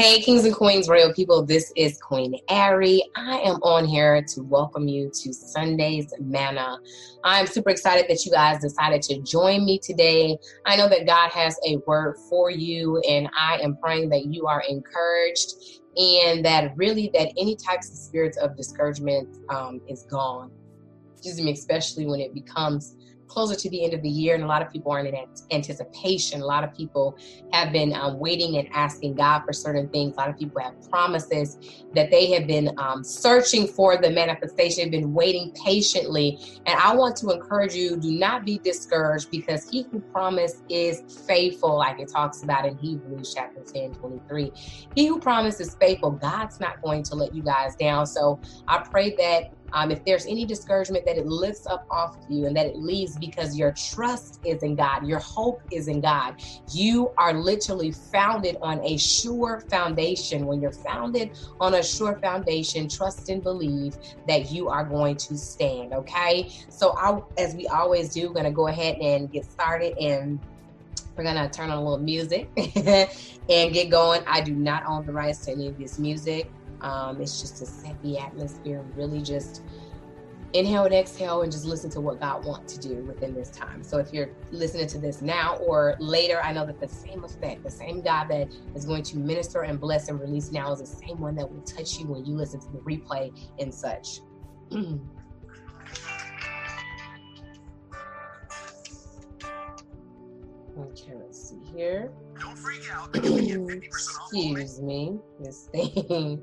Hey, kings and queens, royal people, this is Queen Ari. I am on here to welcome you to Sunday's Manna. I'm super excited that you guys decided to join me today. I know that God has a word for you, and I am praying that you are encouraged and that really that any types of spirits of discouragement um, is gone. Excuse me, especially when it becomes closer to the end of the year, and a lot of people are in anticipation. A lot of people have been um, waiting and asking God for certain things. A lot of people have promises that they have been um, searching for the manifestation, have been waiting patiently. And I want to encourage you do not be discouraged because he who promised is faithful, like it talks about in Hebrews chapter 10 23. He who promised is faithful. God's not going to let you guys down. So I pray that um, if there's any discouragement, that it lifts up off of you and that it leaves because your trust is in God, your hope is in God. You are literally founded on a sure foundation. When you're founded on a sure foundation, trust and believe that you are going to stand. Okay. So, I, as we always do, we're going to go ahead and get started and we're gonna turn on a little music and get going. I do not own the rights to any of this music. Um, it's just to set the atmosphere, really just inhale and exhale and just listen to what God wants to do within this time. So if you're listening to this now or later, I know that the same effect, the same God that is going to minister and bless and release now is the same one that will touch you when you listen to the replay and such. okay, let's see here. Don't freak out. Excuse me. This thing.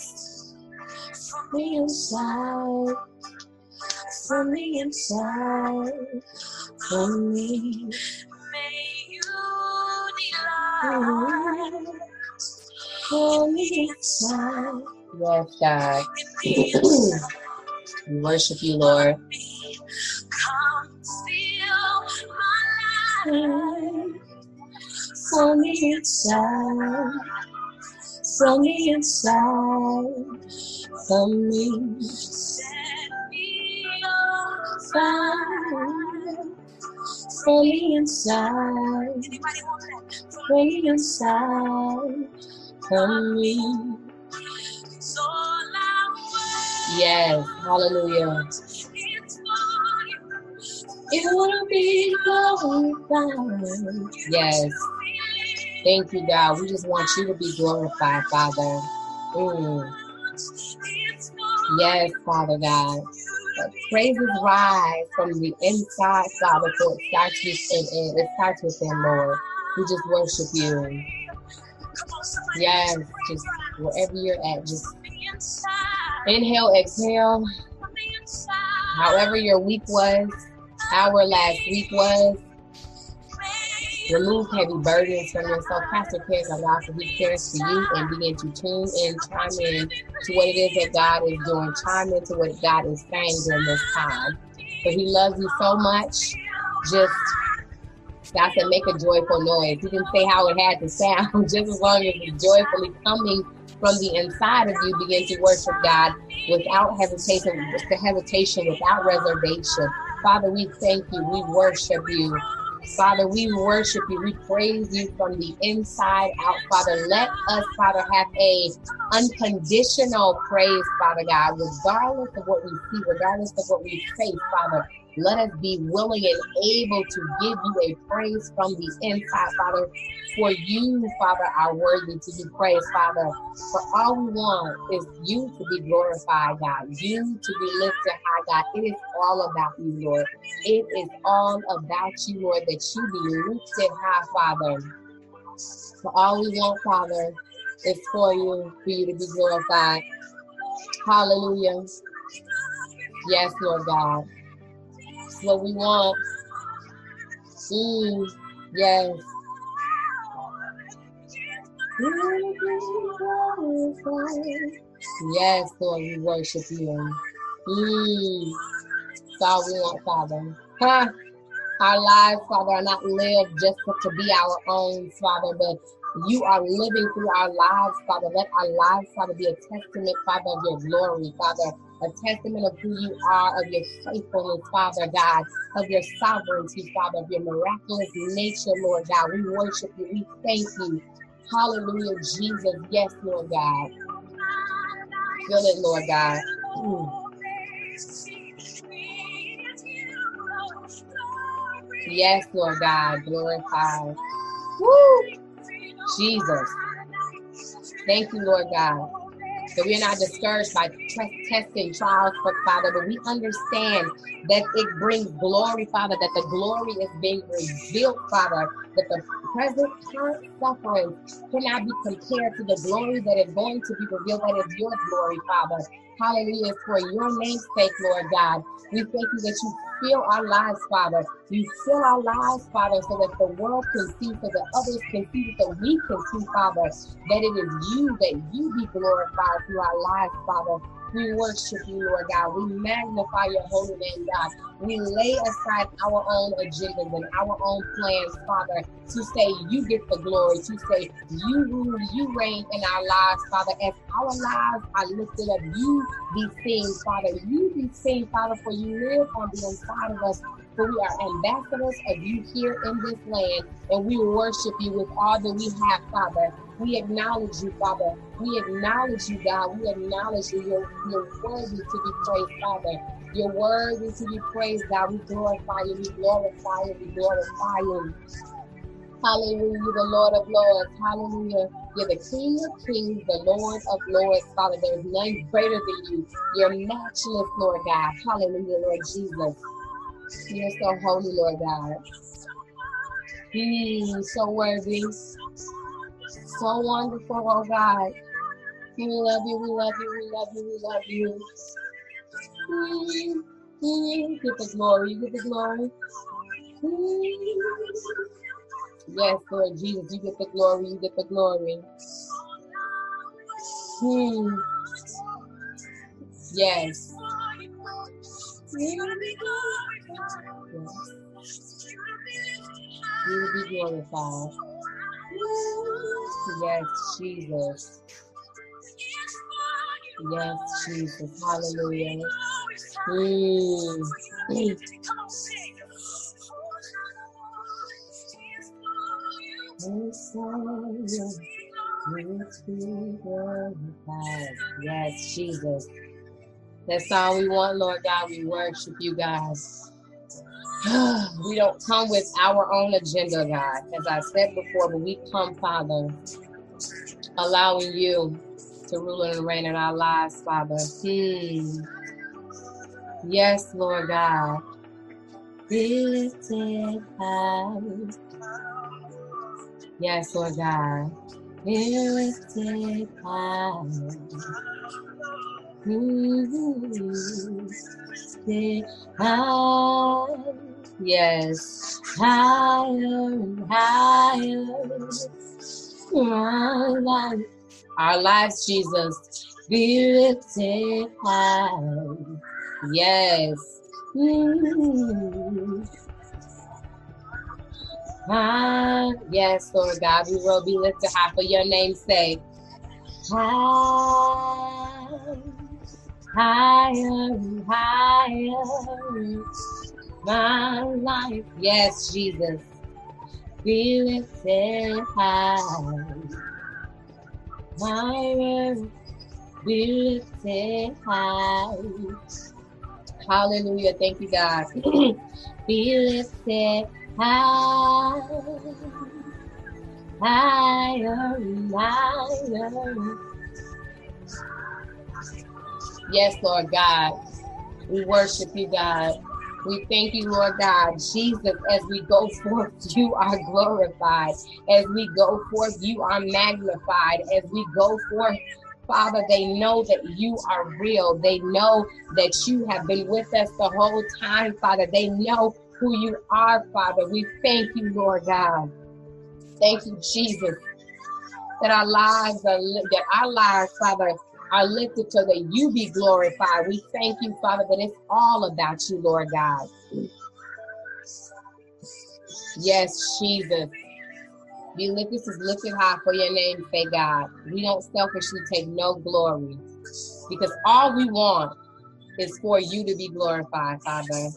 the inside, from the inside, from me. May you delight mm-hmm. from the inside. Yes, God. we worship you, Lord. From the inside, from the inside me. Set me on fire from the inside. From the inside me. Yes, hallelujah. It will be glorified. Yes. Thank you, God. We just want you to be glorified, Father. Mm. Yes, Father God. The praises rise from the inside, Father, so it starts within. It starts within, Lord. We just worship you. Yes, just wherever you're at, just inhale, exhale. However your week was, our last week was, Remove heavy burdens from yourself. Pastor cares a lot for He cares for you and begin to tune in, chime in to what it is that God is doing. Chime into what God is saying during this time. But He loves you so much. Just God said, make a joyful noise. He didn't say how it had to sound, just as long as it's joyfully coming from the inside of you, begin to worship God without hesitation, hesitation, without reservation. Father, we thank you. We worship you. Father, we worship you. We praise you from the inside out, Father. Let us, Father, have a unconditional praise, Father God, regardless of what we see, regardless of what we face, Father. Let us be willing and able to give you a praise from the inside, Father. For you, Father, are worthy to be praised, Father. For all we want is you to be glorified, God. You to be lifted high, God. It is all about you, Lord. It is all about you, Lord, that you be lifted high, Father. For all we want, Father, is for you, for you to be glorified. Hallelujah. Yes, Lord God what we want. Mm, yes. Yes, Lord, we worship you. Mm. All we want, Father. Huh? Our lives, Father, are not lived just to be our own, Father, but you are living through our lives, Father. Let our lives, Father, be a testament, Father, of your glory, Father. A testament of who you are, of your faithfulness, Father God, of your sovereignty, Father, of your miraculous nature, Lord God. We worship you. We thank you. Hallelujah, Jesus. Yes, Lord God. Feel it, Lord God. Mm. Yes, Lord God. Glorify. Woo! Jesus. Thank you, Lord God. That we are not discouraged by testing trials, but Father, but we understand that it brings glory, Father, that the glory is being revealed, Father, that the present current suffering cannot be compared to the glory that is going to be revealed, that is your glory, Father. Hallelujah. For your name's sake, Lord God. We thank you that you fill our lives, Father. You fill our lives, Father, so that the world can see, so that others can see, so that we can see, Father, that it is you, that you be glorified through our lives, Father. We worship you, Lord God. We magnify your holy name, God. We lay aside our own agendas and our own plans, Father, to say you get the glory, to say you rule, you reign in our lives, Father. As our lives are lifted up, you be seen, Father. You be seen, Father, for you live on the inside of us. For we are ambassadors of you here in this land, and we worship you with all that we have, Father. We acknowledge you, Father. We acknowledge you, God. We acknowledge you. You're, you're worthy to be praised, Father. You're worthy to be praised, God. We glorify you. We glorify you. We glorify you. Hallelujah, the Lord of Lords. Hallelujah. You're the King of Kings, the Lord of Lords. Father, there's none greater than you. You're matchless, Lord God. Hallelujah, Lord Jesus. You're so holy, Lord God. Mm, so worthy. So wonderful, oh God. We love you, we love you, we love you, we love you. Mm, mm, get the glory, get the glory. Mm. Yes, Lord Jesus, you get the glory, you get the glory. Hmm. Yes. yes. You will be glorified. Yes, Jesus. Yes, Jesus. Hallelujah. Mm. Yes, Jesus. That's all we want, Lord God. We worship you, guys. we don't come with our own agenda, God. As I said before, but we come, Father, allowing you to rule and reign in our lives, Father. Hmm. Yes, Lord God. Be lifted high. Yes, Lord God. Be lifted high. High. Yes, higher and higher. My life, our lives, Jesus, be lifted high. Yes. Mm-hmm. Ah, yes, Lord God, we will be lifted high for your name's sake. High, higher and higher. My life, yes, Jesus, be lifted high. My be lifted high. Hallelujah. Thank you, God. be lifted high, higher higher. Yes, Lord God. We worship you, God. We thank you, Lord God. Jesus, as we go forth, you are glorified. As we go forth, you are magnified. As we go forth, Father, they know that you are real. They know that you have been with us the whole time, Father. They know who you are, Father. We thank you, Lord God. Thank you, Jesus. that our lives are that our lives, Father, are lifted so that you be glorified. We thank you, Father, that it's all about you, Lord God. Yes, Jesus. Be lifted, this is lifted high for your name, say God. We don't selfishly take no glory because all we want is for you to be glorified, Father.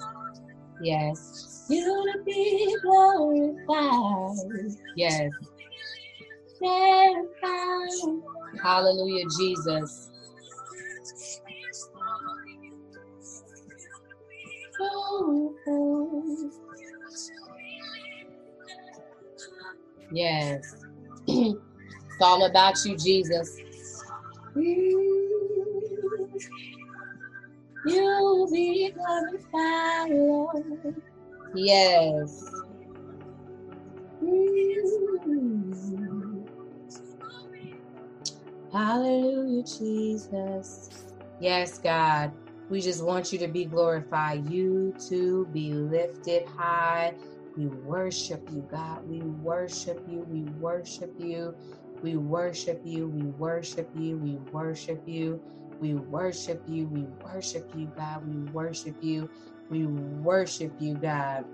Yes. You to be glorified. Yes. Hallelujah, Jesus. Yes. it's all about you, Jesus. You'll be glorified, Lord. Yes. Mm. Hallelujah, Jesus. Yes, God. We just want you to be glorified, you to be lifted high. We worship you, God. We worship you. We worship you. We worship you. We worship you. We worship you. We worship you. We worship you, God. We worship you. We worship you, God.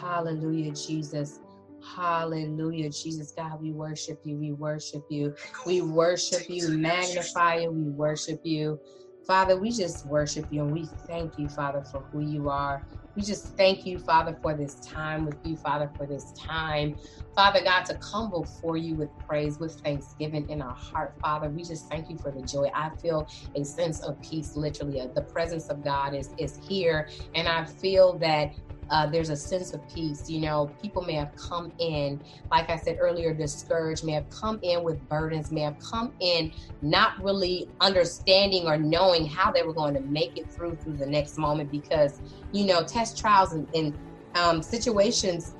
Hallelujah, Jesus. Hallelujah, Jesus, God, we worship you. We worship you. We worship you, magnify you. We worship you. Father, we just worship you and we thank you, Father, for who you are. We just thank you, Father, for this time with you, Father, for this time, Father God, to come before you with praise, with thanksgiving in our heart, Father. We just thank you for the joy. I feel a sense of peace, literally. Uh, the presence of God is, is here. And I feel that uh, there's a sense of peace. You know, people may have come in, like I said earlier, discouraged, may have come in with burdens, may have come in not really understanding or knowing how they were going to make it through through the next moment because, you know, test trials and, and um, situations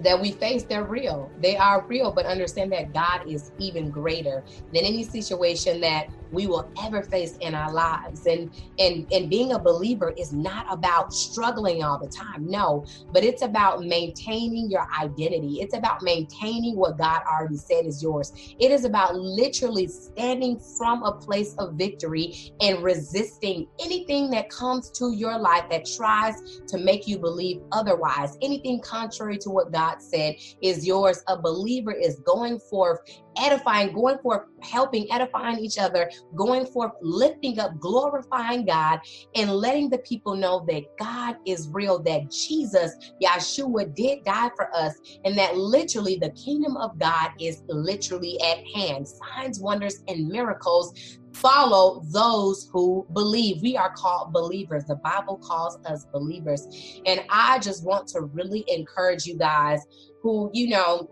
that we face, they're real. They are real, but understand that God is even greater than any situation that we will ever face in our lives. And and and being a believer is not about struggling all the time. No, but it's about maintaining your identity. It's about maintaining what God already said is yours. It is about literally standing from a place of victory and resisting anything that comes to your life that tries to make you believe otherwise. Anything contrary to what God said is yours. A believer is going forth edifying, going forth, helping, edifying each other, going forth, lifting up, glorifying God, and letting the people know that God is real, that Jesus, Yeshua, did die for us, and that literally the kingdom of God is literally at hand. Signs, wonders, and miracles follow those who believe. We are called believers. The Bible calls us believers. And I just want to really encourage you guys who, you know,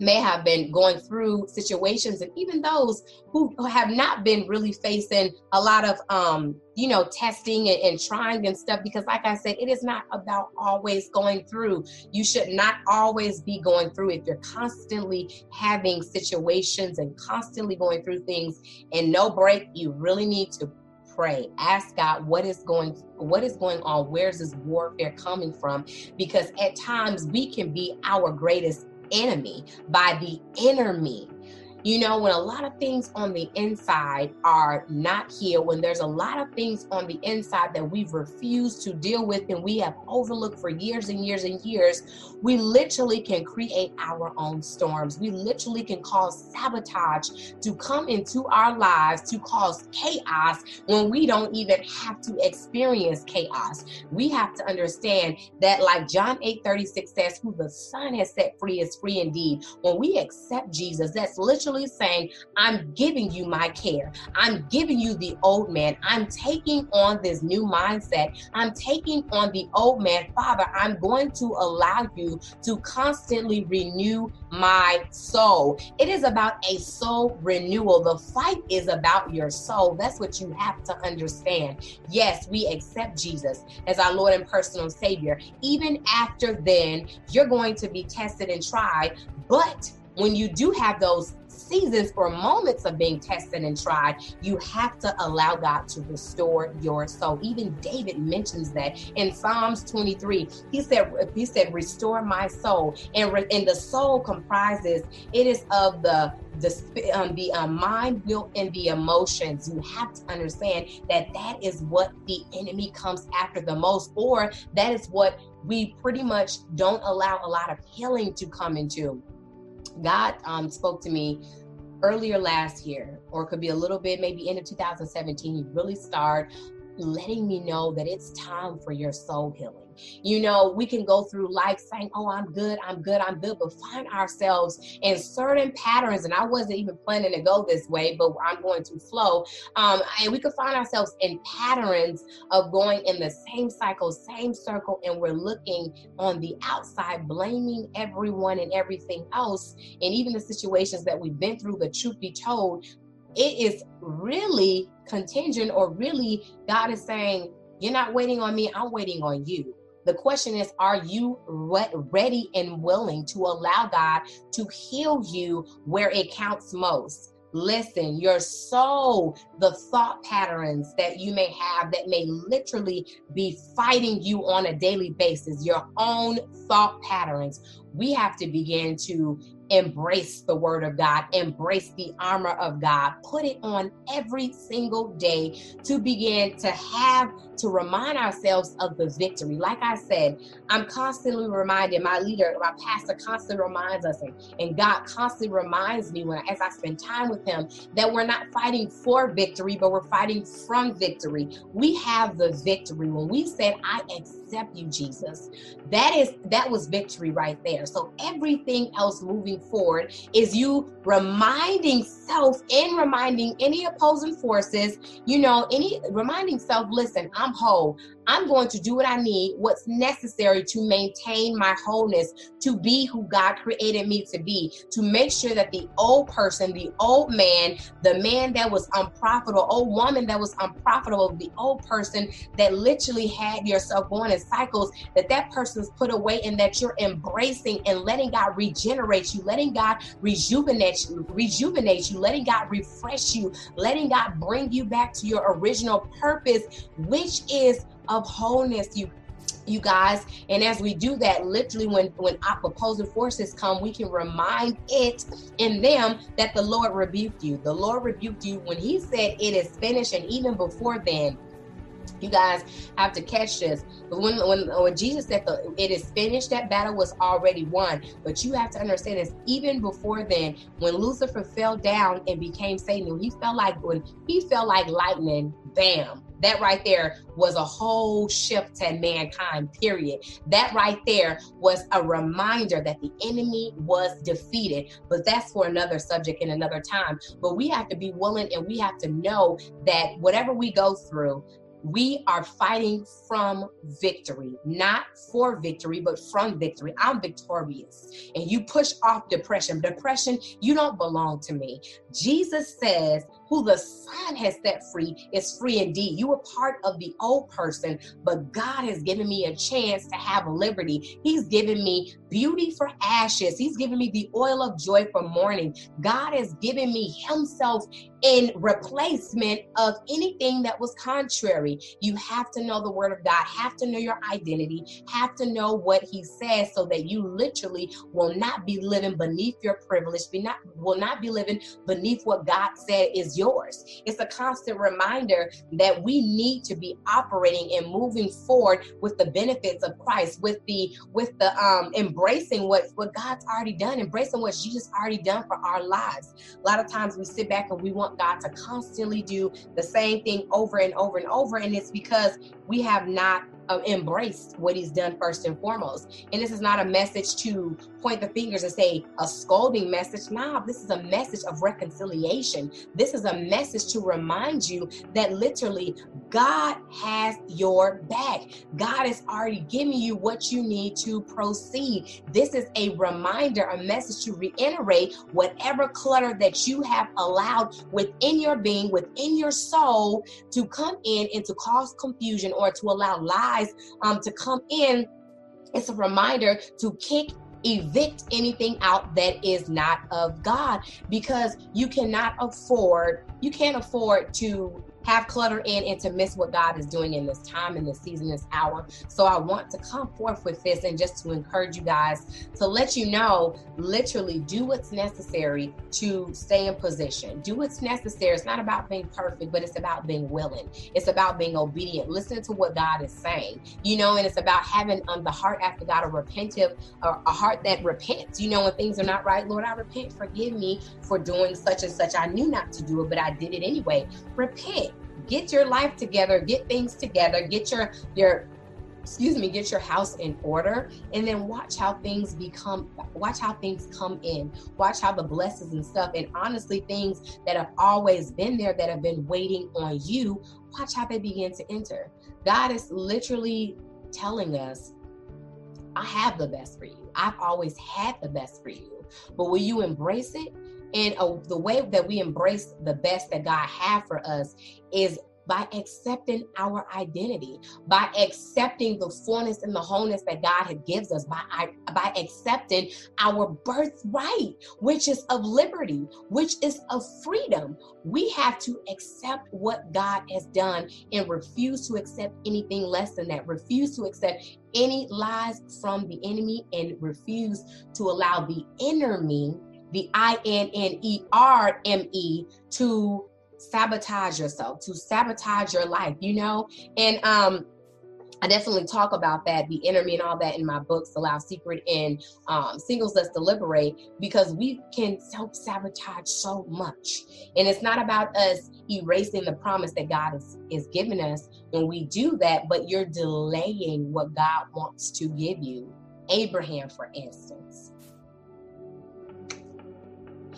may have been going through situations and even those who have not been really facing a lot of um you know testing and, and, trying and stuff because like i said it is not about always going through. You should not always be going through if you're constantly having situations and constantly going through things and no break. You really need to pray. Ask god what is going what is going on? Where's this warfare coming from? Because at times we can be our greatest enemy, by the enemy. You know, when a lot of things on the inside are not healed, when there's a lot of things on the inside that we've refused to deal with and we have overlooked for years and years and years, we literally can create our own storms. We literally can cause sabotage to come into our lives to cause chaos when we don't even have to experience chaos. We have to understand that, like John 8 36 says, who the Son has set free is free indeed. When we accept Jesus, that's literally saying, I'm giving you my care. I'm giving you the old man. I'm taking on this new mindset. I'm taking on the old man. Father, I'm going to allow you to constantly renew my soul. It is about a soul renewal. The fight is about your soul. That's what you have to understand. Yes, we accept Jesus as our Lord and personal Savior. Even after then, you're going to be tested and tried. But when you do have those seasons or moments of being tested and tried, you have to allow God to restore your soul. Even David mentions that in Psalms 23. He said, he said, restore my soul. And, re- and the soul comprises, it is of the the um, the um, mind, will, and the emotions. You have to understand that that is what the enemy comes after the most, or that is what we pretty much don't allow a lot of healing to come into. God um, spoke to me earlier last year, or it could be a little bit maybe end of 2017. He really started letting me know that it's time for your soul healing. You know, we can go through life saying, Oh, I'm good, I'm good, I'm good, but find ourselves in certain patterns. And I wasn't even planning to go this way, but I'm going to flow. Um, and we could find ourselves in patterns of going in the same cycle, same circle, and we're looking on the outside, blaming everyone and everything else. And even the situations that we've been through, the truth be told, it is really contingent, or really, God is saying, You're not waiting on me, I'm waiting on you. The question is, are you ready and willing to allow God to heal you where it counts most? Listen, your soul, the thought patterns that you may have that may literally be fighting you on a daily basis, your own thought patterns. We have to begin to embrace the word of God, embrace the armor of God, put it on every single day to begin to have to remind ourselves of the victory. Like I said, I'm constantly reminded, my leader, my pastor constantly reminds us, and, and God constantly reminds me when as I spend time with him that we're not fighting for victory, but we're fighting from victory. We have the victory. When we said, I accept you, Jesus, that is that was victory right there. So everything else moving forward is you reminding self and reminding any opposing forces, you know, any reminding self, listen, I'm whole. I'm going to do what I need, what's necessary to maintain my wholeness, to be who God created me to be, to make sure that the old person, the old man, the man that was unprofitable, old woman that was unprofitable, the old person that literally had yourself going in cycles, that that person's put away and that you're embracing and letting God regenerate you, letting God rejuvenate you, rejuvenate you, letting God refresh you, letting God bring you back to your original purpose, which is of wholeness. You you guys and as we do that literally when when opposing forces come we can remind it in them that the lord rebuked you the lord rebuked you when he said it is finished and even before then you guys have to catch this. But when, when, when Jesus said the, it is finished, that battle was already won. But you have to understand this. Even before then, when Lucifer fell down and became Satan, he felt like when he felt like lightning, bam, that right there was a whole shift to mankind, period. That right there was a reminder that the enemy was defeated. But that's for another subject in another time. But we have to be willing and we have to know that whatever we go through, we are fighting from victory, not for victory, but from victory. I'm victorious. And you push off depression. Depression, you don't belong to me. Jesus says, who the Son has set free is free indeed. You were part of the old person, but God has given me a chance to have liberty. He's given me beauty for ashes. He's given me the oil of joy for mourning. God has given me Himself in replacement of anything that was contrary. You have to know the word of God, have to know your identity, have to know what he says so that you literally will not be living beneath your privilege, be not will not be living beneath what God said is yours. It's a constant reminder that we need to be operating and moving forward with the benefits of Christ, with the with the um embracing what what God's already done, embracing what Jesus already done for our lives. A lot of times we sit back and we want want God to constantly do the same thing over and over and over. And it's because we have not uh, embraced what he's done first and foremost. And this is not a message to point the fingers and say a scolding message. Nah, this is a message of reconciliation. This is a message to remind you that literally God has your back. God has already given you what you need to proceed. This is a reminder, a message to reiterate whatever clutter that you have allowed within your being, within your soul to come in and to cause confusion or to allow lies um, to come in. It's a reminder to kick evict anything out that is not of God because you cannot afford, you can't afford to have clutter in and to miss what God is doing in this time, in this season, this hour. So I want to come forth with this and just to encourage you guys to let you know, literally do what's necessary to stay in position. Do what's necessary. It's not about being perfect, but it's about being willing. It's about being obedient. Listen to what God is saying, you know, and it's about having um, the heart after God, a repentive, or a heart that repents, you know, when things are not right. Lord, I repent. Forgive me for doing such and such. I knew not to do it, but I did it anyway. Repent get your life together, get things together, get your your excuse me, get your house in order and then watch how things become watch how things come in. Watch how the blessings and stuff and honestly things that have always been there that have been waiting on you, watch how they begin to enter. God is literally telling us I have the best for you. I've always had the best for you. But will you embrace it? And uh, the way that we embrace the best that God had for us is by accepting our identity, by accepting the fullness and the wholeness that God gives us, by, by accepting our birthright, which is of liberty, which is of freedom. We have to accept what God has done and refuse to accept anything less than that. Refuse to accept any lies from the enemy and refuse to allow the me the I N N E R M E to sabotage yourself, to sabotage your life, you know? And um I definitely talk about that, the enemy and all that in my books, The Allow Secret and um, Singles Let's Deliberate, because we can self sabotage so much. And it's not about us erasing the promise that God is, is giving us when we do that, but you're delaying what God wants to give you. Abraham, for instance,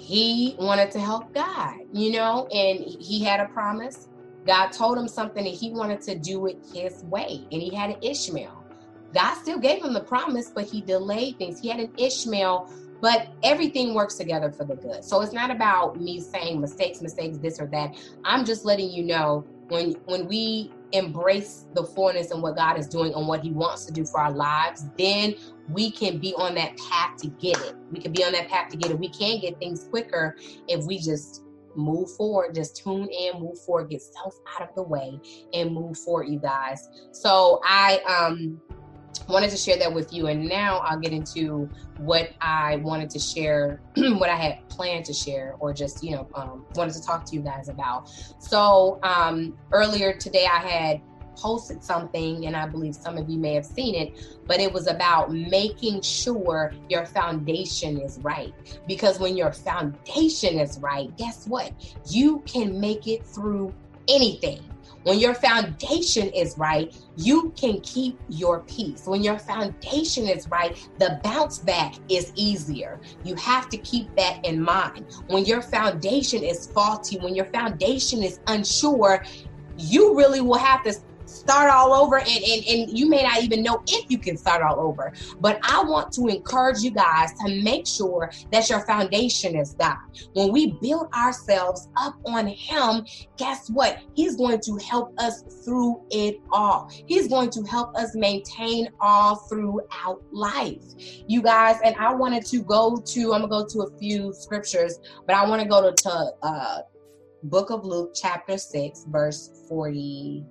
he wanted to help God, you know, and he had a promise. God told him something and he wanted to do it his way. And he had an Ishmael. God still gave him the promise, but he delayed things. He had an Ishmael, but everything works together for the good. So it's not about me saying mistakes, mistakes, this or that. I'm just letting you know when when we embrace the fullness and what God is doing and what He wants to do for our lives, then we can be on that path to get it. We can be on that path to get it. We can get things quicker if we just move forward, just tune in, move forward, get self out of the way, and move forward, you guys. So I um wanted to share that with you. And now I'll get into what I wanted to share, what I had planned to share, or just, you know, um, wanted to talk to you guys about. So um, earlier today, I had posted something, and I believe some of you may have seen it, but it was about making sure your foundation is right. Because when your foundation is right, guess what? You can make it through anything. When your foundation is right, you can keep your peace. When your foundation is right, the bounce back is easier. You have to keep that in mind. When your foundation is faulty, when your foundation is unsure, you really will have to start all over and, and, and you may not even know if you can start all over. But I want to encourage you guys to make sure that your foundation is God. When we build ourselves up on Him, guess what? He's going to help us through it all. He's going to help us maintain all throughout life. You guys, and I wanted to go to, I'm going to go to a few scriptures, but I want to go to, to uh, Book of Luke, chapter 6, verse 40.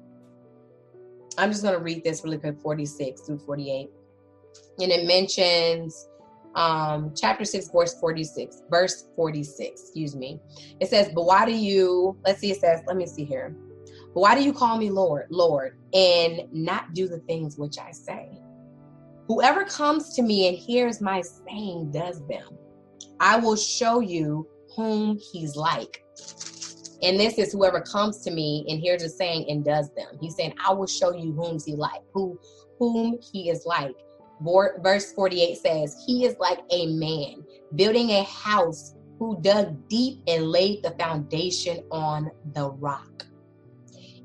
I'm just going to read this really quick 46 through 48. And it mentions um, chapter 6, verse 46, verse 46, excuse me. It says, But why do you, let's see, it says, let me see here. But why do you call me Lord, Lord, and not do the things which I say? Whoever comes to me and hears my saying does them. I will show you whom he's like. And this is whoever comes to me and hears a saying and does them. He's saying, I will show you whom he like, who whom he is like. Verse 48 says, He is like a man building a house who dug deep and laid the foundation on the rock.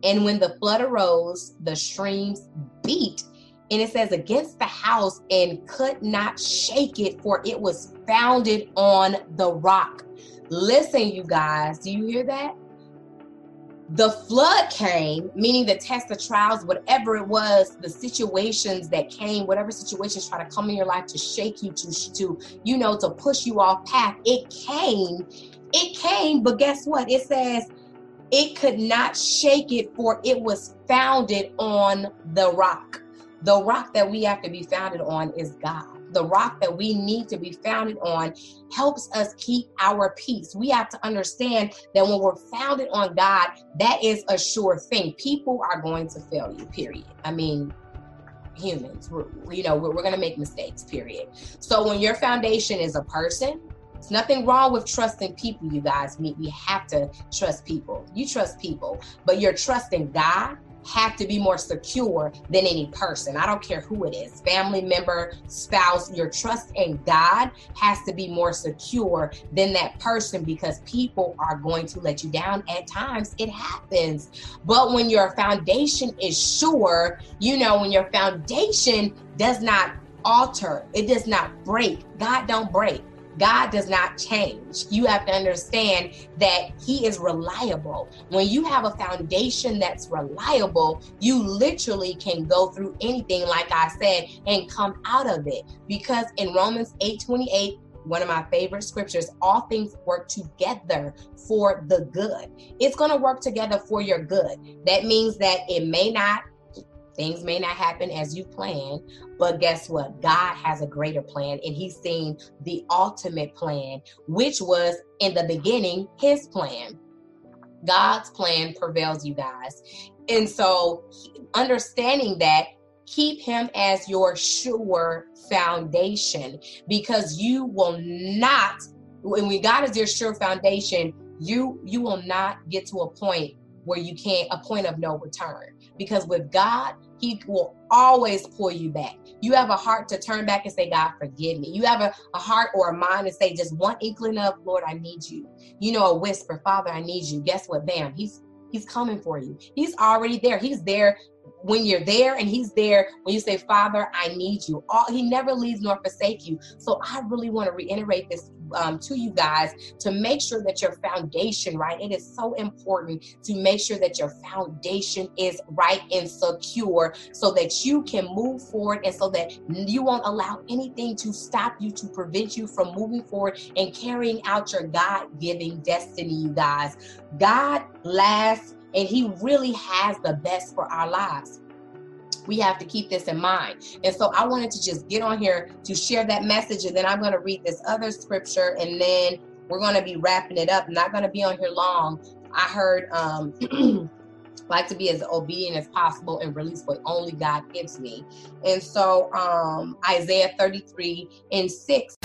And when the flood arose, the streams beat, and it says, against the house and could not shake it, for it was founded on the rock. Listen, you guys, do you hear that? The flood came, meaning the test, the trials, whatever it was, the situations that came, whatever situations try to come in your life to shake you, to, to you know, to push you off path, it came. It came, but guess what? It says it could not shake it, for it was founded on the rock. The rock that we have to be founded on is God. The rock that we need to be founded on helps us keep our peace. We have to understand that when we're founded on God, that is a sure thing. People are going to fail you, period. I mean, humans, we're, you know, we're, we're going to make mistakes, period. So when your foundation is a person, it's nothing wrong with trusting people, you guys. We, we have to trust people. You trust people, but you're trusting God have to be more secure than any person. I don't care who it is family member, spouse. Your trust in God has to be more secure than that person because people are going to let you down at times. It happens. But when your foundation is sure, you know, when your foundation does not alter, it does not break. God don't break. God does not change. You have to understand that He is reliable. When you have a foundation that's reliable, you literally can go through anything, like I said, and come out of it. Because in Romans 8 28, one of my favorite scriptures all things work together for the good. It's going to work together for your good. That means that it may not Things may not happen as you plan, but guess what? God has a greater plan, and He's seen the ultimate plan, which was in the beginning His plan. God's plan prevails, you guys. And so, understanding that, keep Him as your sure foundation because you will not, when God is your sure foundation, you you will not get to a point where you can't a point of no return because with God, He will always pull you back. You have a heart to turn back and say, God, forgive me. You have a, a heart or a mind to say, just one inkling of, Lord, I need you. You know, a whisper, Father, I need you. Guess what? Bam, He's He's coming for you. He's already there. He's there when you're there and he's there when you say father i need you. All he never leaves nor forsake you. So i really want to reiterate this um, to you guys to make sure that your foundation right it is so important to make sure that your foundation is right and secure so that you can move forward and so that you won't allow anything to stop you to prevent you from moving forward and carrying out your god-given destiny you guys. God lasts and He really has the best for our lives. We have to keep this in mind. And so I wanted to just get on here to share that message. And then I'm going to read this other scripture and then we're going to be wrapping it up. I'm not going to be on here long. I heard, um, like to be as obedient as possible and release what only God gives me. And so um Isaiah 33 and 6